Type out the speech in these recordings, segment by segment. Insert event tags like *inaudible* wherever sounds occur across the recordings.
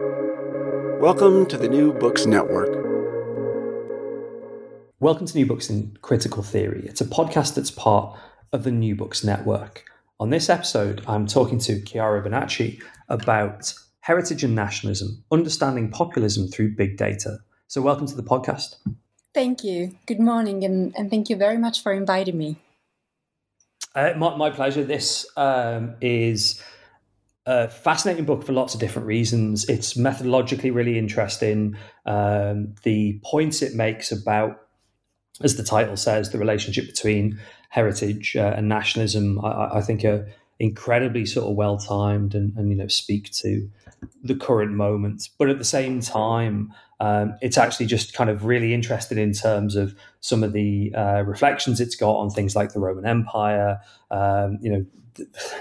Welcome to the New Books Network. Welcome to New Books in Critical Theory. It's a podcast that's part of the New Books Network. On this episode, I'm talking to Chiara Bonacchi about heritage and nationalism, understanding populism through big data. So, welcome to the podcast. Thank you. Good morning, and, and thank you very much for inviting me. Uh, my, my pleasure. This um, is a fascinating book for lots of different reasons. It's methodologically really interesting. Um, the points it makes about, as the title says, the relationship between heritage uh, and nationalism, I, I, think are incredibly sort of well timed and, and, you know speak to the current moment. But at the same time, um, it's actually just kind of really interested in terms of some of the uh, reflections it's got on things like the Roman Empire, um, you know,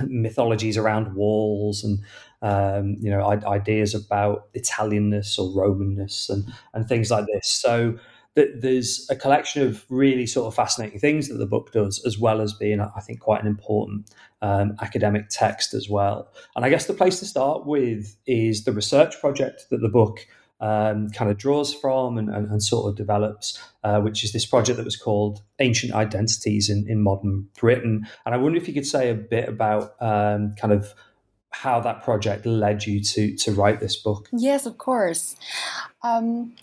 mythologies around walls and um, you know ideas about Italianness or Romanness and and things like this. So that there's a collection of really sort of fascinating things that the book does, as well as being, I think, quite an important um, academic text as well. And I guess the place to start with is the research project that the book um, kind of draws from and, and, and sort of develops, uh, which is this project that was called Ancient Identities in, in Modern Britain. And I wonder if you could say a bit about um, kind of how that project led you to to write this book. Yes, of course. Um,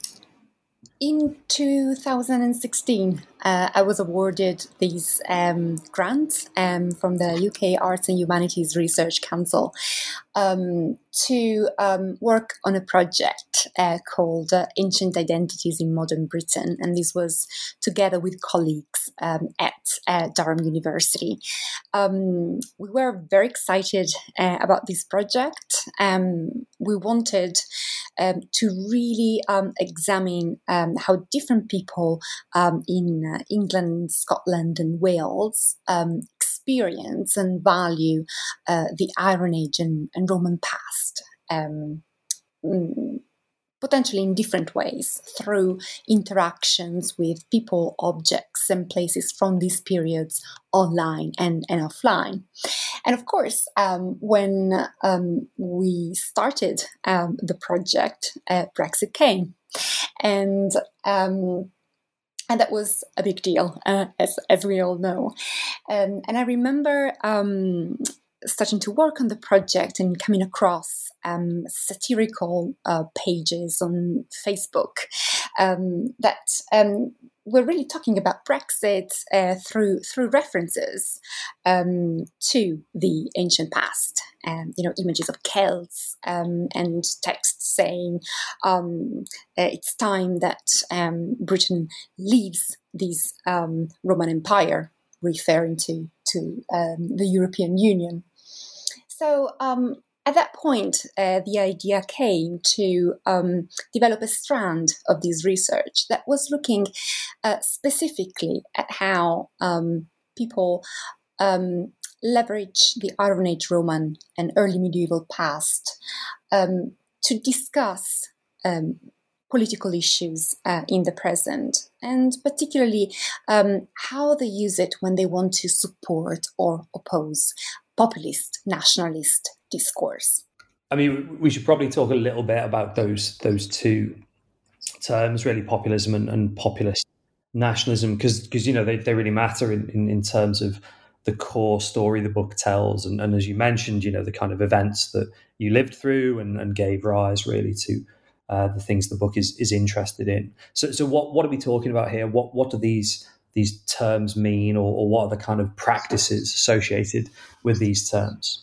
in 2016, uh, I was awarded this um, um, from the UK Arts and Humanities Research Council um, to um, work on a project uh, called uh, Ancient Identities in Modern Britain. And this was together with colleagues um, at uh, Durham University. Um, we were very excited uh, about this project. we wanted to really examine how different people in uh, England, Scotland, and Wales um, experience and value uh, the Iron Age and, and Roman past. Um, mm, potentially in different ways through interactions with people, objects, and places from these periods online and, and offline. And of course, um, when um, we started um, the project, uh, Brexit came. And um, and that was a big deal, uh, as we all know. Um, and I remember um, starting to work on the project and coming across um, satirical uh, pages on Facebook um, that um, were really talking about Brexit uh, through through references um, to the ancient past. Um, you know, images of Celts um, and texts saying um, uh, it's time that um, Britain leaves this um, Roman Empire, referring to to the European Union. So at that point, uh, the idea came to um, develop a strand of this research that was looking uh, specifically at how um, people um, leverage the Iron Age Roman and early medieval past um, to discuss um, political issues uh, in the present, and particularly um, how they use it when they want to support or oppose populist nationalist discourse. I mean, we should probably talk a little bit about those those two terms, really, populism and, and populist nationalism, because because you know they, they really matter in, in, in terms of the core story the book tells, and, and as you mentioned, you know the kind of events that you lived through and, and gave rise really to uh, the things the book is is interested in. So, so what what are we talking about here? What what do these these terms mean, or, or what are the kind of practices associated with these terms?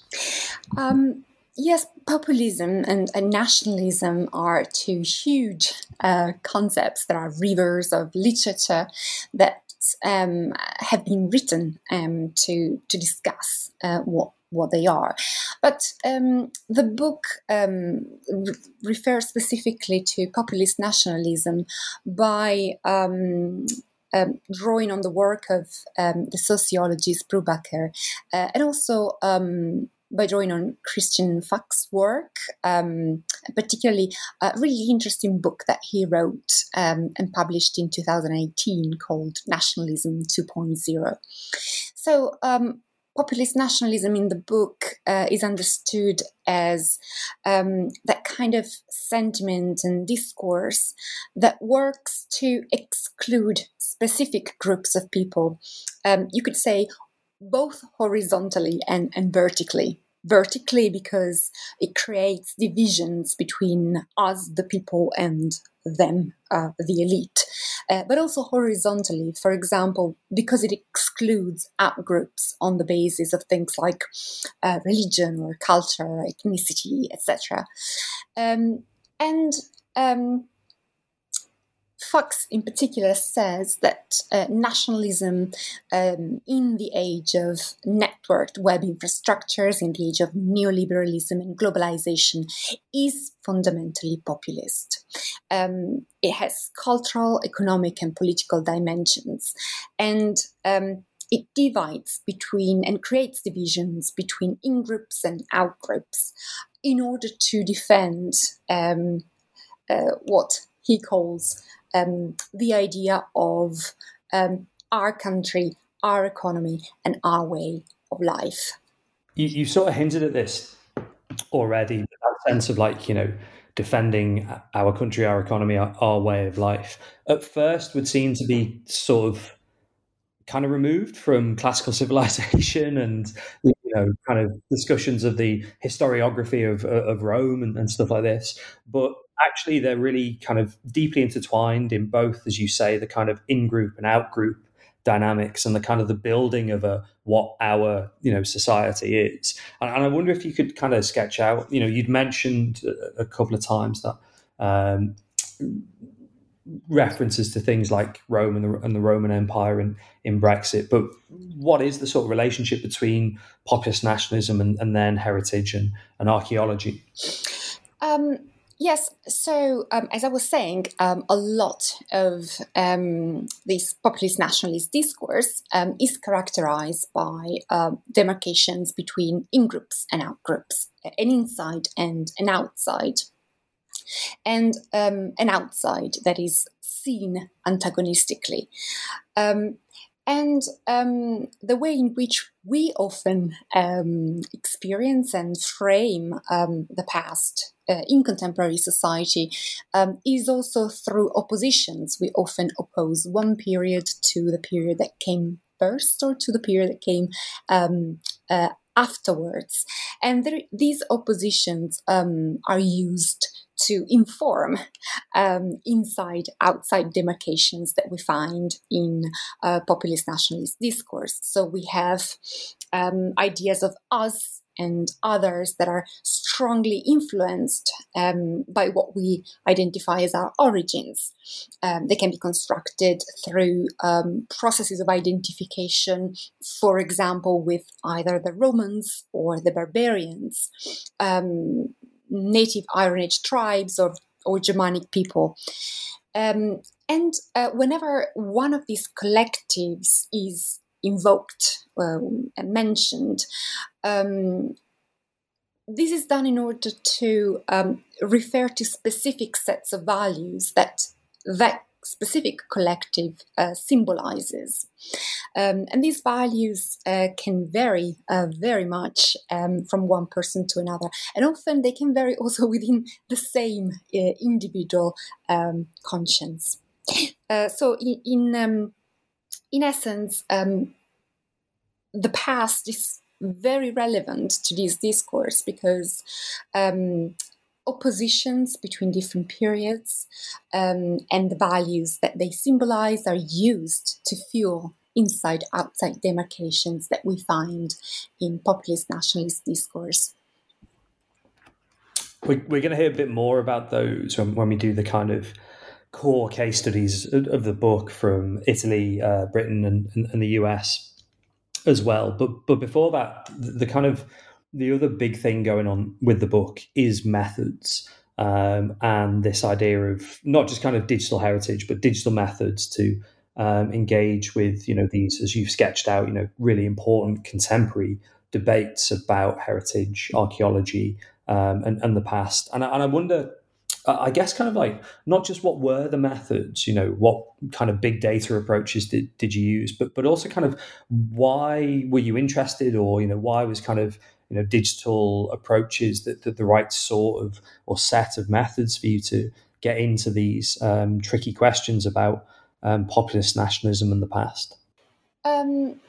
Um, yes, populism and, and, nationalism are two huge uh, concepts that are rivers of literature that um, have been written um, to to discuss uh, what what they are. But um, the book um, re- refers specifically to populist nationalism by um, um, drawing on the work of um, the sociologist Brubaker uh, and also um, by drawing on Christian Fuchs's work, um, particularly a really interesting book that he wrote um, and published in 2018 called Nationalism 2.0. So, um, populist nationalism in the book uh, is understood as um, that kind of sentiment and discourse that works to exclude specific groups of people. Um, you could say both horizontally and, and vertically vertically because it creates divisions between us, the people, and them, uh, the elite, uh, but also horizontally, for example, because it excludes outgroups on the basis of things like uh, religion or culture, ethnicity, etc. Um, and um, Fuchs, in particular, says that uh, nationalism um, in the age of networked web infrastructures, in the age of neoliberalism and globalization, is fundamentally populist. Um, it has cultural, economic, and political dimensions. And um, it divides between and creates divisions between in groups and out groups in order to defend um, uh, what he calls um, the idea of um, our country, our economy, and our way of life. You, you sort of hinted at this already, that sense of like, you know, defending our country, our economy, our, our, way of life. At first, would seem to be sort of kind of removed from classical *laughs* civilization and you know kind of discussions of the historiography of of Rome and, and stuff like this. But actually they're really kind of deeply intertwined in both, as you say, the kind of in group and out group dynamics and the kind of the building of a what our you know society is. And, and I wonder if you could kind of sketch out. You know, you'd mentioned a, couple of times that. Um, references to things like Rome and the, and the Roman Empire in, in Brexit, but what is the sort of relationship between populist nationalism and, and then heritage and, and archaeology? Um, Yes, so um, as I was saying, um, a lot of um, this populist nationalist discourse um, is characterized by um, demarcations between in groups and out groups, an inside and an outside. And um, an outside that is seen antagonistically. and the way in which we often experience and frame the past uh, in contemporary society um, is also through oppositions. We often oppose one period to the period that came first or to the period that came um, uh, afterwards. And there, these oppositions um, are used to inform um, inside outside demarcations that we find in uh, populist nationalist discourse. So we have um, ideas of us and others that are strongly influenced um, by what we identify as our origins. Um, they can be constructed through um, processes of identification, for example, with either the Romans or the barbarians, um, native Iron Age tribes or, or Germanic people. Um, and uh, whenever one of these collectives is invoked um, and mentioned. Um, this is done in order to um, refer to specific sets of values that that specific collective uh, symbolizes. Um, and these values uh, can vary uh, very much um, from one person to another. And often they can vary also *laughs* within the same uh, individual um, conscience. Uh, so, in, in um, in essence, um, the past is very relevant to this discourse because um, oppositions between different periods um, and the values that they symbolize are used to fuel inside outside demarcations that we find in populist nationalist discourse. We're, going to hear a bit more about those when we do the kind of core case studies of the book from Italy, uh, Britain, and, and, the US as well. But but before that, the kind of the other big thing going on with the book is methods. Um, and this idea of not just kind of digital heritage, but digital methods to um, engage with, you know, these, as you've sketched out, you know, really important contemporary debates about heritage, archaeology, um, and, and the past. And, and I wonder, I guess, kind of like not just what were the methods, you know, what kind of big data approaches did, did you use, but but also kind of why were you interested, or you know, why was kind of you know digital approaches that, that the right sort of or set of methods for you to get into these um, tricky questions about um, populist nationalism in the past? Um,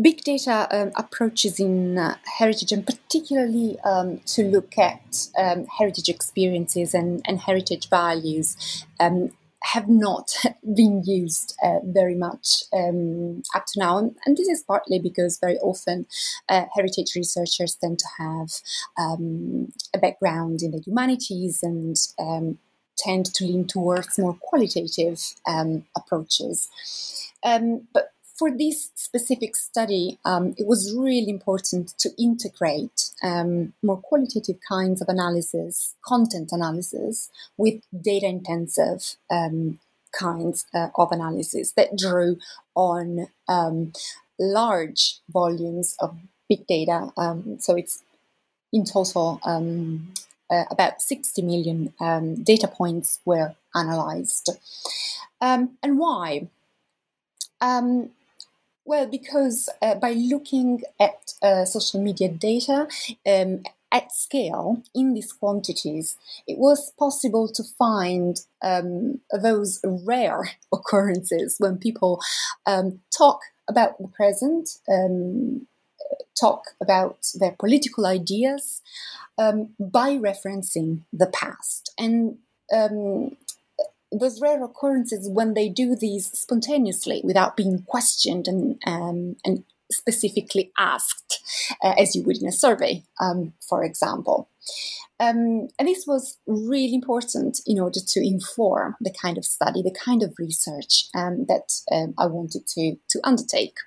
big data um, approaches in uh, heritage, and particularly um, to look at um, heritage experiences and, and heritage values, um, have not *laughs* been used uh, very much um, up to now. And, and, this is partly because very often uh, heritage researchers tend to have um, a background in the humanities and tend to lean towards more qualitative approaches. But for this specific study, um, it was really important to integrate um, more qualitative kinds of analysis, content analysis, with data intensive um, kinds uh, of analysis that drew on um, large volumes of big data. Um, so it's in total um, uh, about 60 million data points were analyzed. and why? Um, well, because uh, by looking at uh, social media data um, at scale in these quantities, it was possible to find um, those rare *laughs* occurrences when people um, talk about the present, um, talk about their political ideas um, by referencing the past. And um, those rare occurrences when they do these spontaneously without being questioned and um, and specifically asked, uh, as you would in a survey, um, for example. Um, and this was really important in order to inform the kind of study, the kind of research um, that um, I wanted to, to undertake.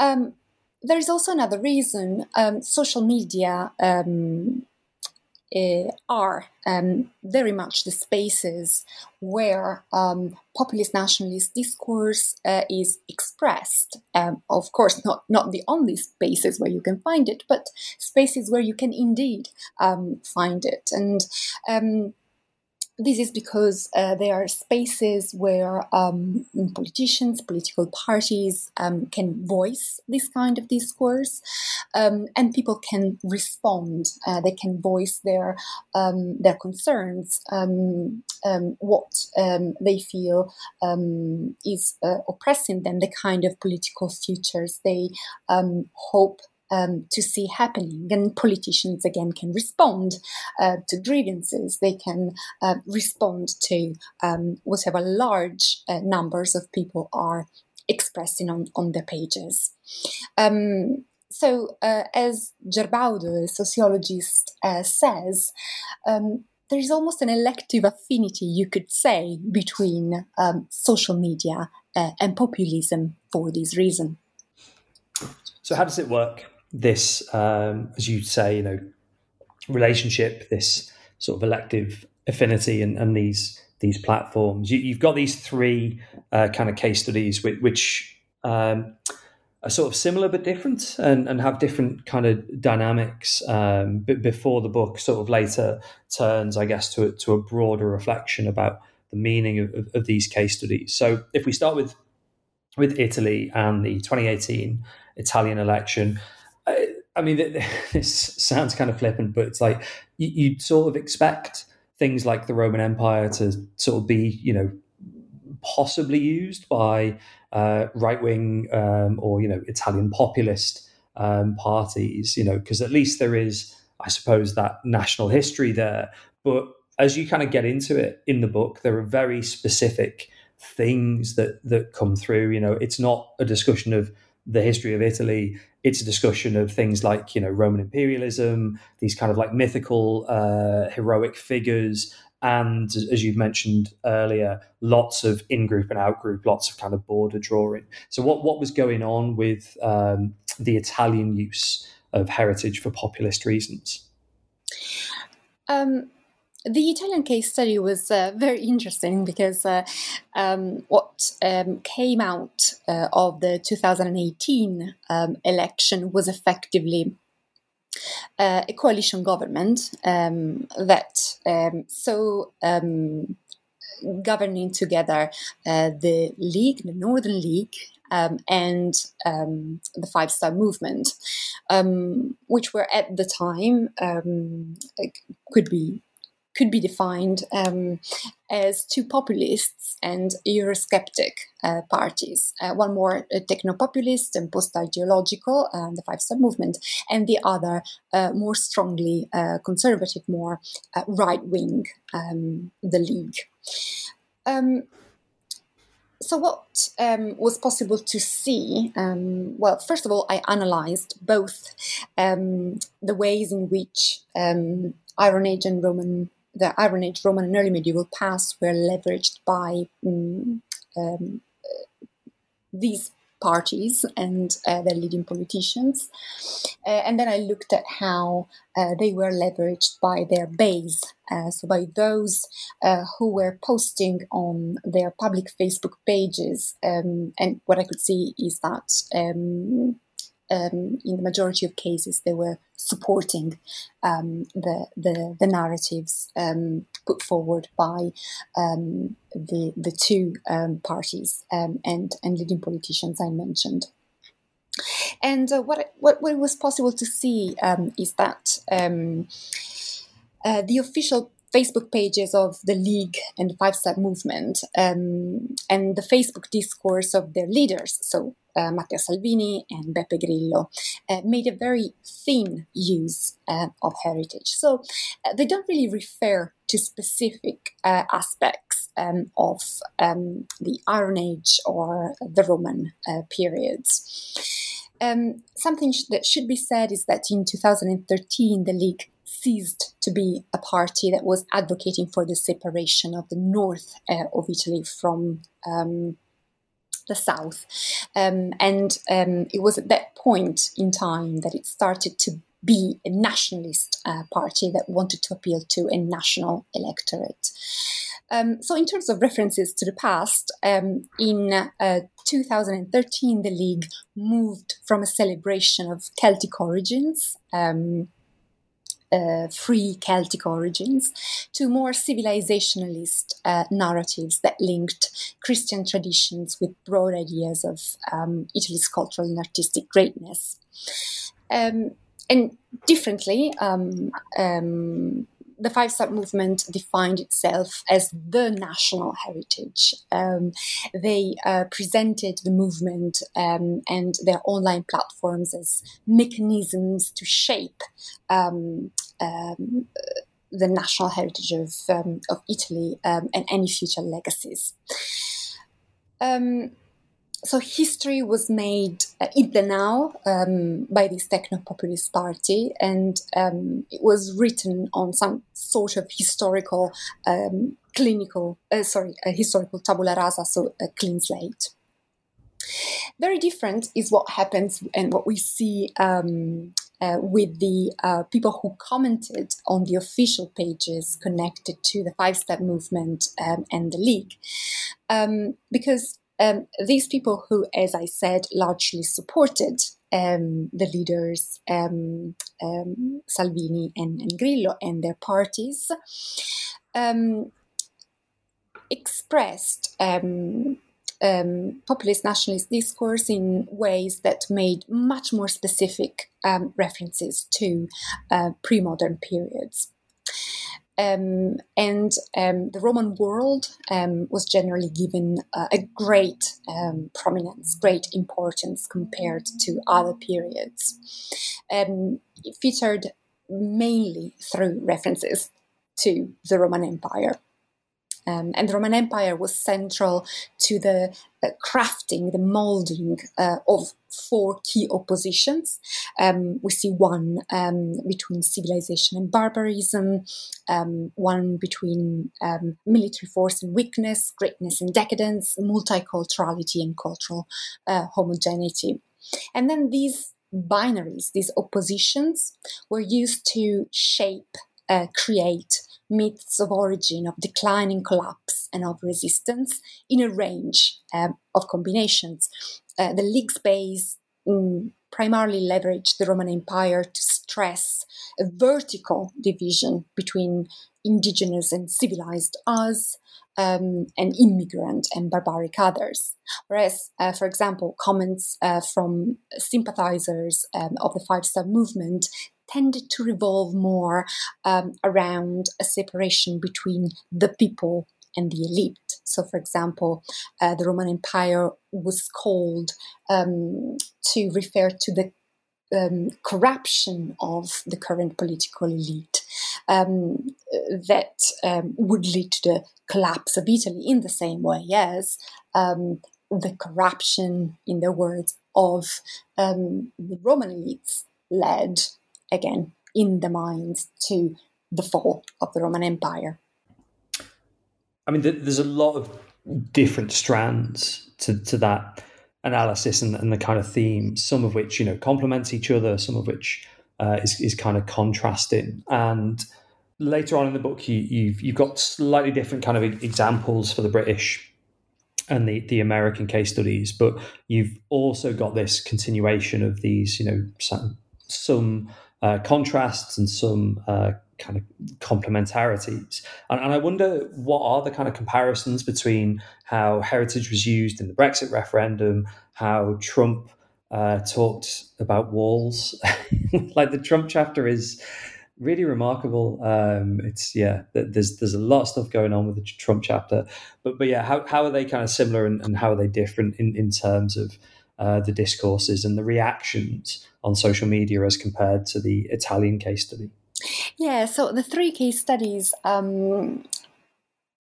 Um, there is also another reason social media uh, are um, very much the spaces where um, populist nationalist discourse uh, is expressed. Um, of course, *laughs* not, not the only spaces where you can find it, but spaces where you can indeed um, find it. And um, this is because uh, there are spaces where um, politicians, political parties um, can voice this kind of discourse, um, and people can respond. Uh, they can voice their um, their concerns, um, um, what they feel is uh, oppressing them, the kind of political futures they hope um, to see happening. And politicians, again, can respond uh, to grievances. They can uh, respond to um, whatever large uh, numbers of people are expressing on, on their pages. Um, so, uh, as Gerbaudo, a sociologist, uh, says, um, there is almost an elective affinity, you could say, between um, social media uh, and populism for this reason. So, how does it work? This, um, as you say, you know, relationship, this sort of elective affinity, and, and these these platforms. You, have got these three uh, kind of case studies, which, which um, are sort of similar but different, and, and have different kind of dynamics. Um, but before the book, sort of later turns, I guess, to to a broader reflection about the meaning of, of, of these case studies. So, if we start with with Italy and the 2018 Italian election. I mean, *laughs* this sounds kind of flippant, but it's like you, you'd sort of expect things like the Roman Empire to sort of be, you know, possibly used by uh, right wing um, or you know Italian populist um, parties, you know, because at least there is I suppose, that national history there. But as you kind of get into it in the book, there are very specific things that that come through. You know, it's not a discussion of the history of Italy. It's a discussion of things like you know Roman imperialism, these kind of like mythical uh, heroic figures, and as you mentioned earlier, lots of in-group and out-group, lots of kind of border drawing. So, what what was going on with um, the Italian use of heritage for populist reasons? Um, the Italian case study was uh, very interesting because uh, um, what um, came out uh, of the 2018 um, election was effectively uh, a coalition government um, that um, so um, governing together uh, the League, the Northern League, um, and um, the Five Star Movement, um, which were at the time could be could be defined um, as two populists and Eurosceptic uh, parties. Uh, one more uh, techno-populist and post-ideological, um, the Five Star Movement, and the other uh, more strongly uh, conservative, more uh, right-wing, um, the League. Um, so, what um, was possible to see? Um, well, first of all, I analyzed both um, the ways in which um, Iron Age and Roman the Iron Age, Roman, and early medieval past were leveraged by um, um, these parties and uh, their leading politicians. Uh, and then I looked at how uh, they were leveraged by their base, uh, so by those uh, who were posting on their public Facebook pages. Um, and what I could see is that um, um, in the majority of cases, they were supporting um, the, the, the narratives um, put forward by um, the the two um, parties um, and and leading politicians I mentioned. And uh, what, what what was possible to see is that uh, the official Facebook pages of the League and the Five Star Movement um, and the Facebook discourse of their leaders, so uh, Matteo Salvini and Beppe Grillo, uh, made a very thin use uh, of heritage. So uh, they don't really refer to specific uh, aspects um, of um, the Iron Age or the Roman uh, periods. Um, something sh- that should be said is that in 2013, the League ceased to be a party that was advocating for the separation of the north uh, of Italy from um, the south. Um, and um, it was at that point in time that it started to be a nationalist uh, party that wanted to appeal to a national electorate. Um, so, in terms of references to the past, um, in uh, 2013, the League moved from a celebration of Celtic origins um, uh, free Celtic origins to more civilizationalist uh, narratives that linked Christian traditions with broad ideas of um, Italy's cultural and artistic greatness. Um, and differently, um, um the Five Star Movement defined itself as the national heritage. Um, they uh, presented the movement um, and their online platforms as mechanisms to shape um, um the national heritage of, um, of Italy and any future legacies. Um, so history was made uh, in the now um, by this techno-populist party, and um, it was written on some sort of historical, um, clinical, uh, sorry, a historical tabula rasa, so a clean slate. Very different is what happens and what we see um, uh, with the uh, people who commented on the official pages connected to the Five Star Movement um, and the League. Um, because um, these people who, as I said, largely supported um, the leaders um, um Salvini and, and, Grillo and their parties um, expressed um, populist nationalist discourse in ways that made much more specific references to uh, pre modern periods. Um, and um, the Roman world um, was generally given uh, a great um, prominence, great importance compared to other periods. Um, it featured mainly through references to the Roman Empire. Um, and the Roman Empire was central to the uh, crafting, the molding uh, of four key oppositions. Um, we see one um, between civilization and barbarism, um, one between um, military force and weakness, greatness and decadence, multiculturality and cultural uh, homogeneity. And then these binaries, these oppositions, were used to shape, uh, create, myths of origin, of declining collapse, and of resistance in a range um, of combinations. Uh, the League's base um, primarily leveraged the Roman Empire to stress a vertical division between indigenous and civilized us, um, and immigrant and barbaric others. Whereas, uh, for example, comments uh, from sympathizers um, of the Five Star Movement tended to revolve more um, around a separation between the people and the elite. So, for example, uh, the Roman Empire was called um, to refer to the um, corruption of the current political elite um, that um, would lead to the collapse of Italy in the same way as um, the corruption, in the words of um, the Roman elites, led again in the minds to the fall of the Roman Empire. I mean, there's a lot of different strands to, to that analysis and, and the kind of themes, some of which, you know, complement each other, some of which uh, is, is kind of contrasting. And later on in the book, you, you've, you've got slightly different kind of examples for the British and the, the American case studies, but you've also got this continuation of these, you know, some, some uh, contrasts and some uh, kind of complementarities. And, and, I wonder what are the kind of comparisons between how heritage was used in the Brexit referendum, how Trump uh, talked about walls. *laughs* like the Trump chapter is really remarkable. Um, it's yeah, there's there's a lot of stuff going on with the Trump chapter, but but yeah, how how are they kind of similar and, and how are they different in in terms of uh, the discourses and the reactions on social media as compared to the Italian case study? Yeah, so the three case studies um,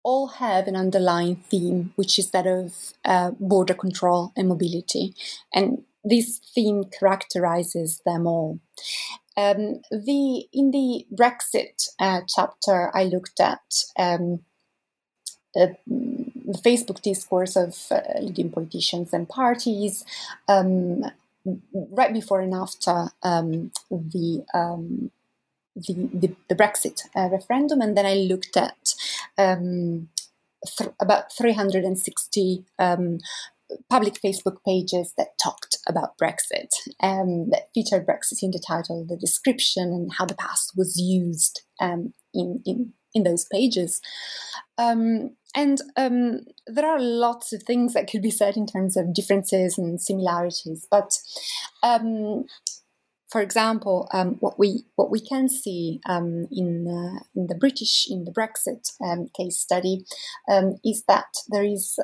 all have an underlying theme, which is that of uh, border control and mobility. And this theme characterizes them all. Um, the in the Brexit uh, chapter, I looked at um, uh, the Facebook discourse of uh, leading politicians and parties um, right before and after um, the, um, the, the, the Brexit uh, referendum, and then I looked at um, th- about 360 um, public Facebook pages that talked about Brexit, um, that featured Brexit in the title, the description, and how the past was used in, in in those pages. Um, and um, there are lots of things that could be said in terms of differences and similarities, but um, for example, um, what we what we can see um, in uh, in the British in the Brexit um, case study is that there is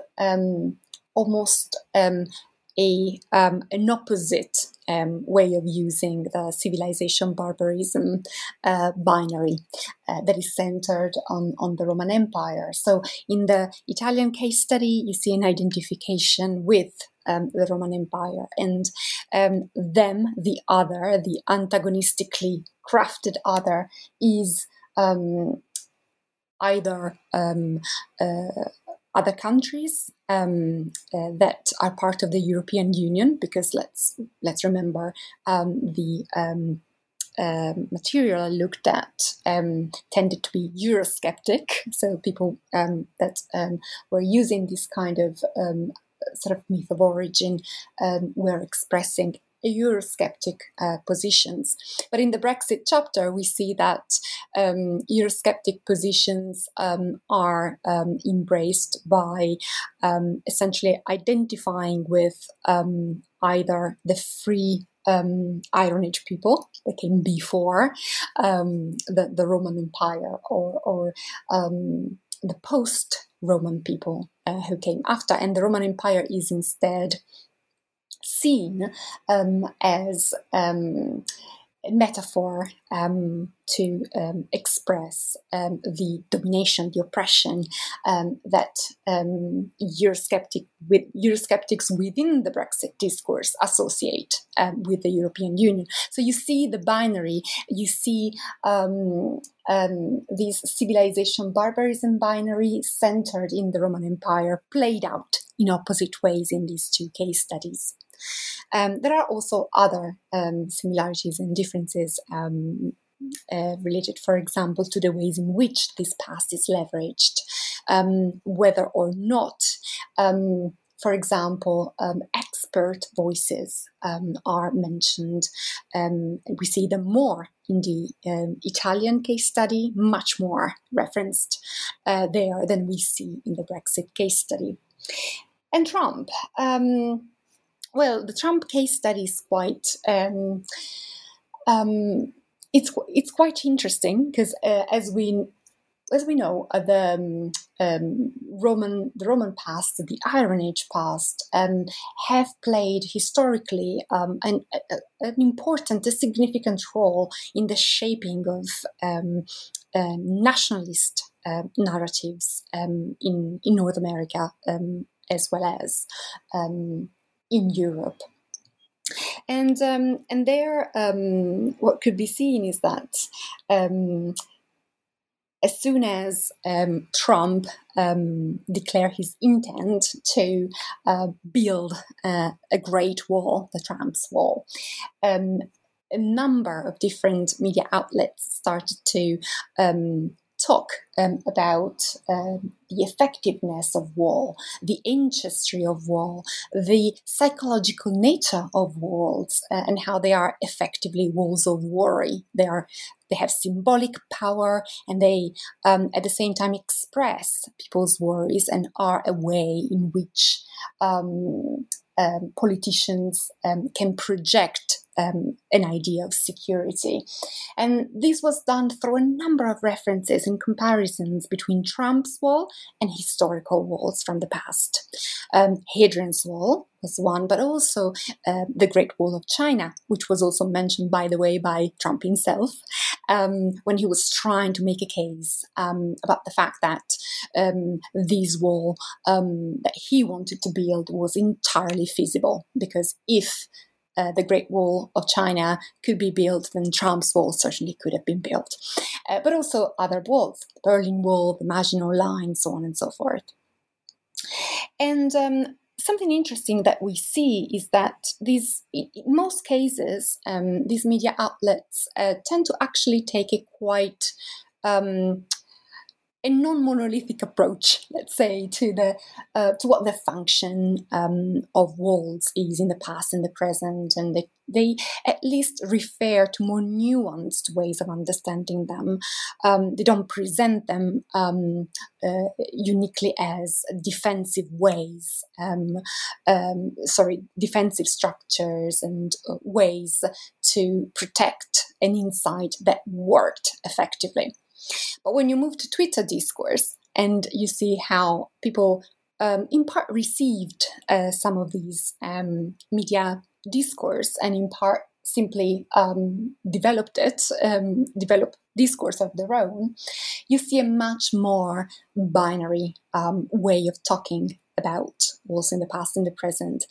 almost a an opposite um, way of using the civilization barbarism uh, binary uh, that is centered on, on the Roman Empire. So, in the Italian case study, you see an identification with um, the Roman Empire and um, them, the other, the antagonistically crafted other, is um, either um, uh, other countries um, uh, that are part of the European Union, because let's let's remember um, the um, uh, material I looked at um, tended to be Eurosceptic, so people um, that um, were using this kind of sort of myth of origin were expressing Eurosceptic uh, positions. But in the Brexit chapter, we see that um, Eurosceptic positions um, are um, embraced by um, essentially identifying with um, either the free um, Iron Age people that came before um, the, the Roman Empire or, or um, the post Roman people uh, who came after. And the Roman Empire is instead seen um, as um, metaphor um, to um, express um, the domination, the oppression um, that um, Eurosceptic with, Eurosceptics within the Brexit discourse associate um, with the European Union. So you see the binary, you see this civilization barbarism binary centered in the Roman Empire played out in opposite ways in these two case studies. Um, there are also other um, similarities and differences um, uh, related, for example, to the ways in which this past is leveraged, um, whether or not. Um, for example, um, expert voices are mentioned. we see them more in the Italian case study, much more referenced uh, there than we see in the Brexit case study. And Trump. Um, well, the Trump case study is quite. Um, um, it's it's quite interesting because uh, as we as we know, uh, the um, um, Roman the Roman past, the Iron Age past, um, have played historically um, an, a, an important, a significant role in the shaping of um, uh, nationalist uh, narratives in in North America as well as in Europe. And um, and there, um, what could be seen is that um, as soon as um, Trump um, declared his intent to uh, build uh, a Great Wall, the Trump's Wall, um, a number of different media outlets started to talk um, about um, the effectiveness of war, the ancestry of war, the psychological nature of walls, uh, and how they are effectively walls of worry. They are they have symbolic power, and they um, at the same time express people's worries and are a way in which um, politicians um, can project um, an idea of security. And this was done through a number of references and comparisons between Trump's wall and historical walls from the past. Um, Hadrian's Wall was one, but also uh, the Great Wall of China, which was also mentioned, by the way, by Trump himself um, when he was trying to make a case um, about the fact that um, this wall um, that he wanted to build was entirely feasible. Because if uh, the Great Wall of China could be built, then Trump's wall certainly could have been built. Uh, but also other walls, the Berlin Wall, the Maginot Line, so on and so forth. And um, something interesting that we see is that these, in most cases, um, these media outlets uh, tend to actually take a quite um, a non-monolithic approach, let's say, to the uh, to what the function um, of walls is in the past and the present, and they, they at least refer to more nuanced ways of understanding them. Um, they don't present them um, uh, uniquely as defensive ways, um, um, sorry, defensive structures and uh, ways to protect an insight that worked effectively. But when you move to Twitter discourse and you see how people, um, in part, received uh, some of these um, media discourse and in part simply um, developed it, um, discourse of their own, you see a much more binary um, way of talking about wars in the past and the present,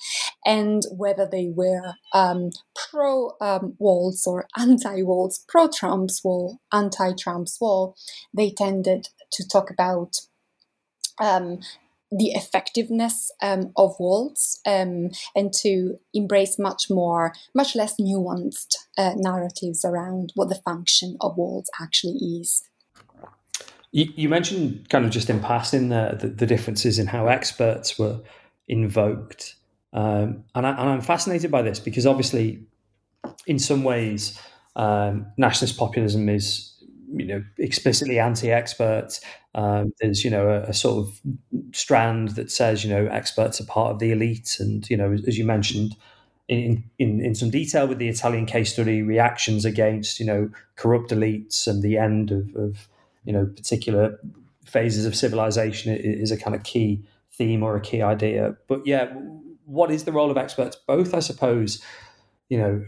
and whether they were um, pro um, walls or *laughs* anti walls, pro Trump's wall, anti Trump's wall, they tended to talk about um, the effectiveness um, of walls um, and to embrace much more, much less nuanced uh, narratives around what the function of walls actually is. You, you mentioned kind of just in passing the, the, differences in how experts were invoked. Um, and, I, am fascinated by this because obviously, in some ways, um, nationalist populism is you know explicitly anti-expert. Um, there's you know a, a, sort of strand that says you know experts are part of the elite, and you know as you mentioned in in, in some detail with the Italian case study, reactions against you know corrupt elites and the end of, of you know particular phases of civilization is a kind of key theme or a key idea. But yeah, what is the role of experts? Both, I suppose. You know,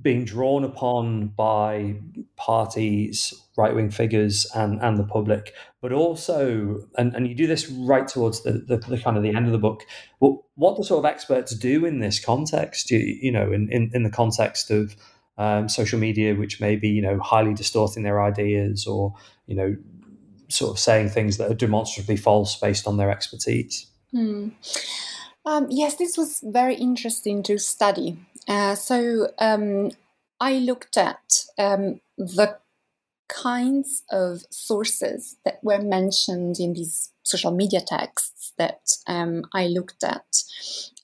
being drawn upon by parties, right wing figures, and and the public, but also, and, and you do this right towards the, the, the kind of the end of the book. What what the sort of experts do in this context, you, you know, in, in, in the context of um, social media, which may be you know highly distorting their ideas or you know sort of saying things that are demonstrably false based on their expertise. Hmm. Um, yes, this was very interesting to study. Uh, so um, I looked at um, the kinds of sources that were mentioned in these social media texts that um, I looked at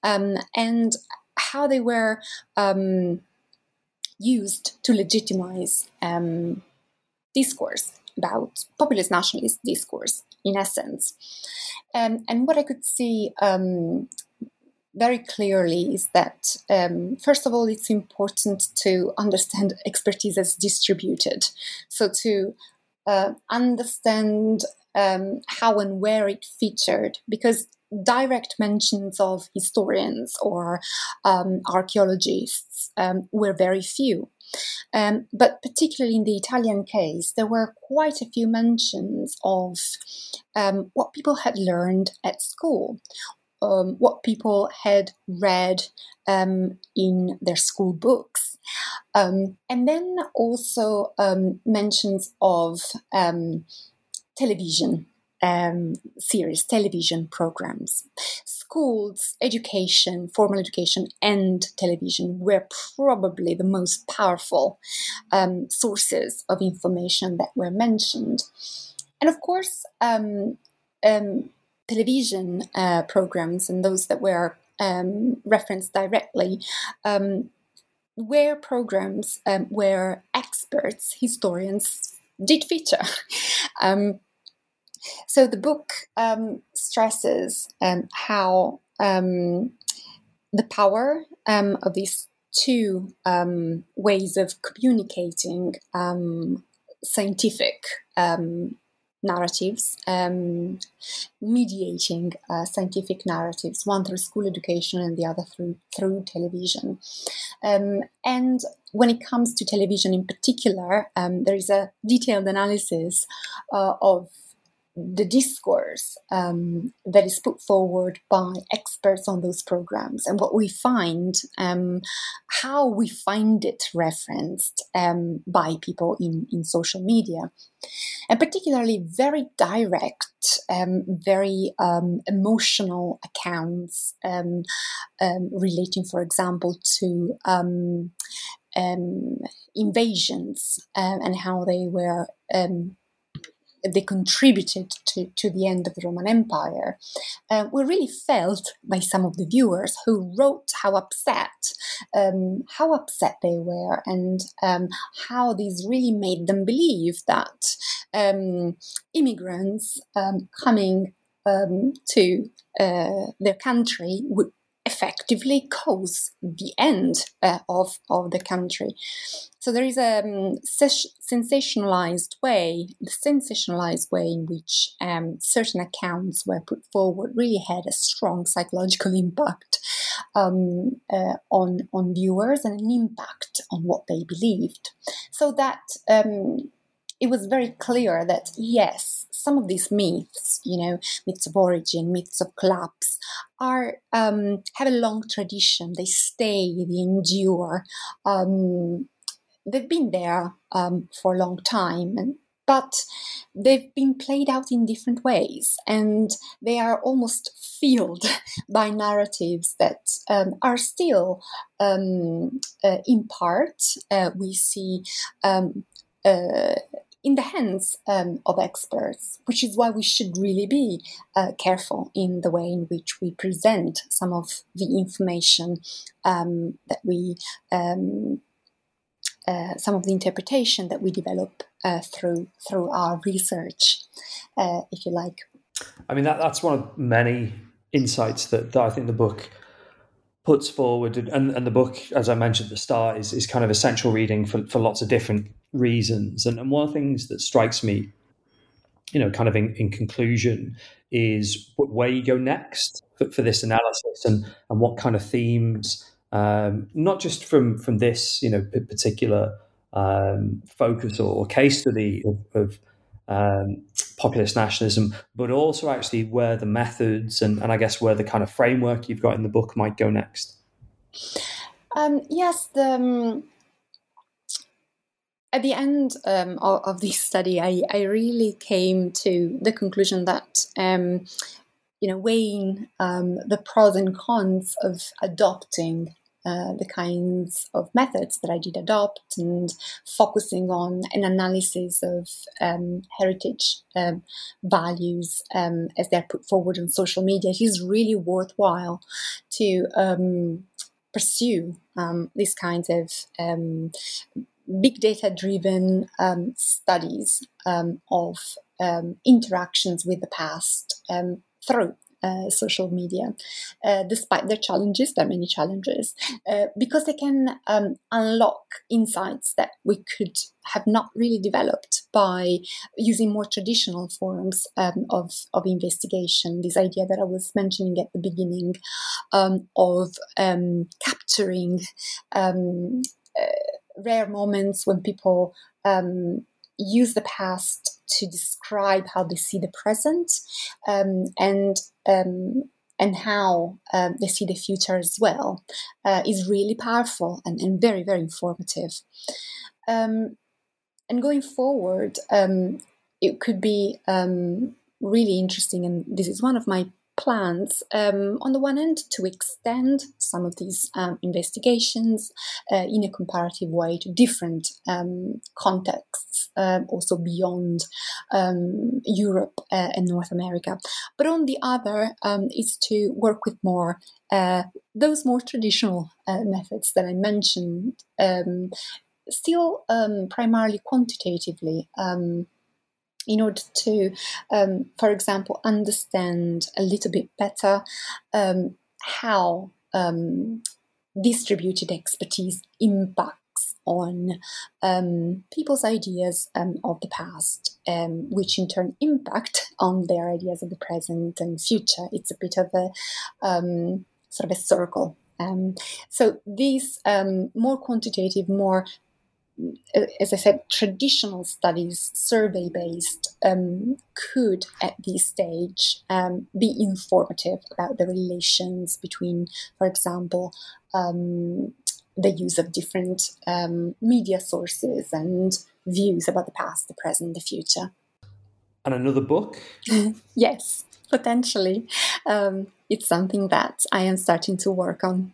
um, and how they were um, used to legitimize discourse about populist nationalist discourse, in essence. Um, and what I could see um, very clearly is that, um, first of all, it's important to understand expertise as distributed. So to uh, understand um, how and where it featured, because direct mentions of historians or um, archaeologists um, were very few. Um, but particularly in the Italian case, there were quite a few mentions of um, what people had learned at school, um, what people had read um, in their school books. And then also mentions of television um, series, television programs. Schools, education, formal education, and television were probably the most powerful um, sources of information that were mentioned. And of course, um, um television uh, programs and those that were um, referenced directly um, were programs where experts, historians, did feature. *laughs* Um, so the book um, stresses um, how um, the power um, of these two um, ways of communicating um, scientific narratives, um, mediating uh, scientific narratives, one through school education and the other through through television. Um, and when it comes to television in particular, um, there is a detailed analysis uh, of the discourse um, that is put forward by experts on those programs and what we find, um, how we find it referenced um, by people in, in social media, and particularly very direct, um, very um, emotional accounts um, relating, for example, to. invasions uh, and how they were um, they contributed to, to the end of the Roman Empire uh, were really felt by some of the viewers who wrote how upset, um, how upset they were, and um, how this really made them believe that um, immigrants um, coming um, to uh, their country would effectively cause the end uh, of, of the country. So there is a um, sensationalized way, the sensationalized way in which um, certain accounts were put forward really had a strong psychological *laughs* impact um, uh, on on viewers and an impact on what they believed. So that um, it was very clear that yes, some of these myths, you know, myths of origin, myths of collapse, are um, have a long tradition. They stay, they endure. Um, they've been there um, for a long time and but they've been played out in different ways and they are almost filled *laughs* by narratives that um, are still um, uh, in part uh, we see um, uh, in the hands um, of experts, which is why we should really be uh, careful in the way in which we present some of the information um, that we um, uh, some of the interpretation that we develop uh, through through our research, uh, if you like. I mean, that, that's one of many insights that, that I think the book puts forward, and, and the book, as I mentioned at the start, is, is kind of essential reading for, for lots of different reasons. And, and one of the things that strikes me, you know, kind of in, in conclusion, is where you go next for, for this analysis and, and what kind of themes um, not just from from this you know particular um, focus or, case study of, of um, populist nationalism, but also actually where the methods and, and I guess where the kind of framework you've got in the book might go next. Um, yes, the, um, at the end um, of, of, this study, I, I, really came to the conclusion that um, you know weighing um, the pros and cons of adopting uh, the kinds of methods that I did adopt and focusing on an analysis of um, heritage um, values um, as they're put forward on social media, is really worthwhile to pursue these kinds of big data driven studies of interactions with the past through uh, social media, uh, despite their challenges, there are many challenges, uh, because they can um, unlock insights that we could have not really developed by using more traditional forms um, of, of investigation. This idea that I was mentioning at the beginning um, of um, capturing um, uh, rare moments when people um, use the past to describe how they see the present um, and um, and how um, they see the future as well uh, is really powerful and, and, very very informative. Um, and going forward um, it could be um, really interesting and this is one of my plans, um, on the one hand, to extend some of these um, investigations uh, in a comparative way to different um, contexts, um, also beyond um, Europe uh, and North America. But on the other, um, is to work with more uh, those more traditional uh, methods that I mentioned. Still, primarily quantitatively, in order to, um, for example, understand a little bit better um, how um, distributed expertise impacts on um, people's ideas um, of the past, um, which in turn impact on their ideas of the present and future. It's a bit of a sort of a circle. so these more quantitative, more as I said, traditional studies, survey based, um, could at this stage um, be informative about the relations between, for example, um, the use of different um, media sources and views about the past, the present, the future. And another book? *laughs* yes, potentially. Um, it's something that I am starting to work on.